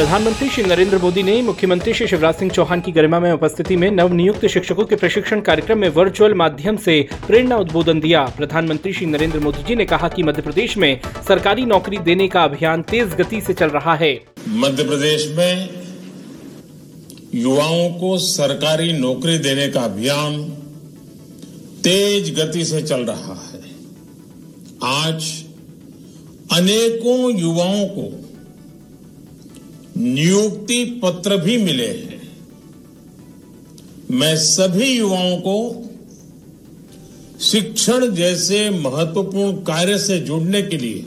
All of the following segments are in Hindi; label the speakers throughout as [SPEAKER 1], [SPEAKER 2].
[SPEAKER 1] प्रधानमंत्री श्री नरेंद्र मोदी ने मुख्यमंत्री श्री शिवराज सिंह चौहान की गरिमा में उपस्थिति में नवनियुक्त शिक्षकों के प्रशिक्षण कार्यक्रम में वर्चुअल माध्यम से प्रेरणा उद्बोधन दिया। प्रधानमंत्री श्री नरेंद्र मोदी जी ने कहा कि मध्य प्रदेश में सरकारी नौकरी देने का अभियान तेज गति से चल रहा है।
[SPEAKER 2] मध्य प्रदेश में युवाओं को सरकारी नौकरी देने का अभियान तेज गति से चल रहा है। आज अनेकों युवाओं को नियुक्ति पत्र भी मिले हैं। मैं सभी युवाओं को शिक्षण जैसे महत्वपूर्ण कार्य से जुड़ने के लिए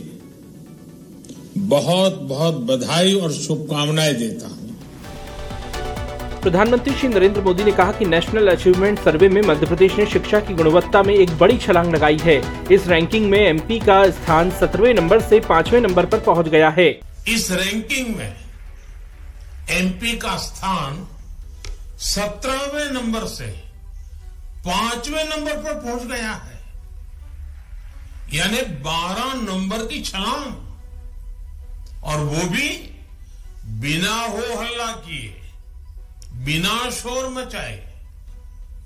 [SPEAKER 2] बहुत बहुत बधाई और शुभकामनाएँ देता हूँ।
[SPEAKER 1] प्रधानमंत्री श्री नरेंद्र मोदी ने कहा कि नेशनल अचीवमेंट सर्वे में मध्य प्रदेश ने शिक्षा की गुणवत्ता में एक बड़ी छलांग लगाई है। इस रैंकिंग में एमपी का स्थान सत्रहवें नंबर से पाँचवें नंबर पर पहुँच गया है।
[SPEAKER 2] इस रैंकिंग में एमपी का स्थान सत्रहवें नंबर से पाँचवें नंबर पर पहुँच गया है। यानी बारह नंबर की छलांग। और वो भी बिना हो हल्ला किए, बिना शोर मचाए,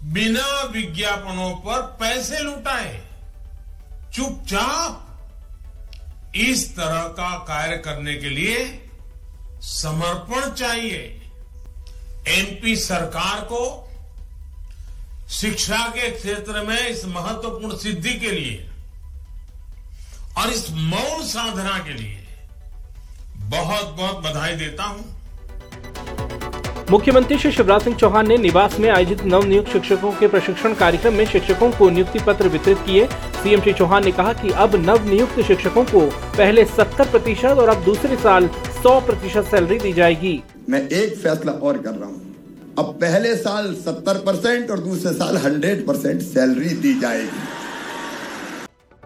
[SPEAKER 2] बिना विज्ञापनों पर पैसे लुटाए, चुपचाप इस तरह का कार्य करने के लिए समर्पण चाहिए। एमपी सरकार को शिक्षा के क्षेत्र में इस महत्वपूर्ण सिद्धि के लिए और इस मौन साधना के लिए बहुत बहुत बधाई देता हूँ।
[SPEAKER 1] मुख्यमंत्री श्री शिवराज सिंह चौहान ने निवास में आयोजित नवनियुक्त शिक्षकों के प्रशिक्षण कार्यक्रम में शिक्षकों को नियुक्ति पत्र वितरित किए। सीएम श्री चौहान ने कहा कि अब नव नियुक्त शिक्षकों को पहले 70 प्रतिशत और अब दूसरे साल 100 प्रतिशत सैलरी दी जाएगी।
[SPEAKER 3] मैं एक फैसला और कर रहा हूँ। अब पहले साल 70 परसेंट और दूसरे साल 100 परसेंट सैलरी दी जाएगी।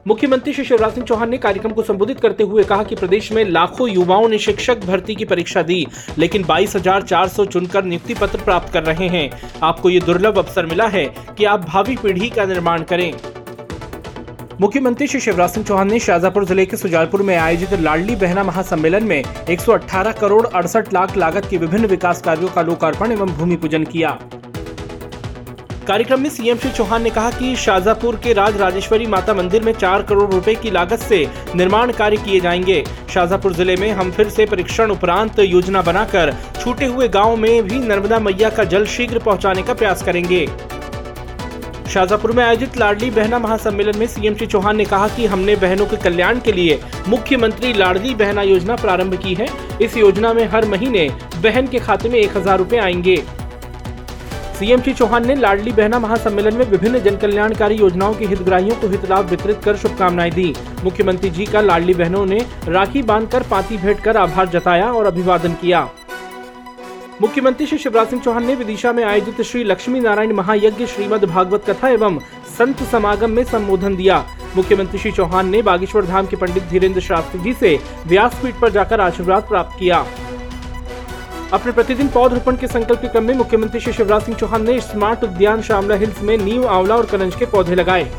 [SPEAKER 1] मुख्यमंत्री श्री शिवराज सिंह चौहान ने कार्यक्रम को संबोधित करते हुए कहा कि प्रदेश में लाखों युवाओं ने शिक्षक भर्ती की परीक्षा दी लेकिन 22,400 चुनकर नियुक्ति पत्र प्राप्त कर रहे हैं। आपको ये दुर्लभ अवसर मिला है कि आप भावी पीढ़ी का निर्माण करें। मुख्यमंत्री श्री शिवराज सिंह चौहान ने शाजापुर ज़िले के सुजालपुर में आयोजित लाडली बहना महासम्मेलन में 118 करोड़ अड़सठ लाख लागत के विभिन्न विकास कार्यों का लोकार्पण एवं भूमि पूजन किया। कार्यक्रम में सीएम श्री चौहान ने कहा कि शाजापुर के राज राजेश्वरी माता मंदिर में चार करोड़ रुपए की लागत से निर्माण कार्य किए जाएँगे। शाजापुर ज़िले में हम फिर से परीक्षण उपरांत योजना बनाकर छूटे हुए गाँव में भी नर्मदा मैया का जल शीघ्र पहुँचाने का प्रयास करेंगे। शाजापुर में आयोजित लाडली बहना महासम्मेलन में सीएम श्री चौहान ने कहा कि हमने बहनों के कल्याण के लिए मुख्यमंत्री लाडली बहना योजना प्रारंभ की है। इस योजना में हर महीने बहन के खाते में एक हज़ार रूपए आएँगे। सीएम श्री चौहान ने लाडली बहना महासम्मेलन में विभिन्न जन कल्याणकारी योजनाओं के हितग्राहियों को हित लाभ वितरित कर शुभकामनाएँ दी। मुख्यमंत्री जी का लाडली बहनों ने राखी बांधकर पाती भेंट कर आभार जताया और अभिवादन किया। मुख्यमंत्री श्री शिवराज सिंह चौहान ने विदिशा में आयोजित श्री लक्ष्मी नारायण महायज्ञ श्रीमद भागवत कथा एवं संत समागम में संबोधन दिया। मुख्यमंत्री श्री चौहान ने बागेश्वर धाम के पंडित धीरेन्द्र शास्त्री जी से व्यासपीठ पर जाकर आशीर्वाद प्राप्त किया। अपने प्रतिदिन पौधरोपण के संकल्प के क्रम में मुख्यमंत्री श्री शिवराज सिंह चौहान ने स्मार्ट उद्यान शामला हिल्स में नीम आंवला और करंज के पौधे लगाए।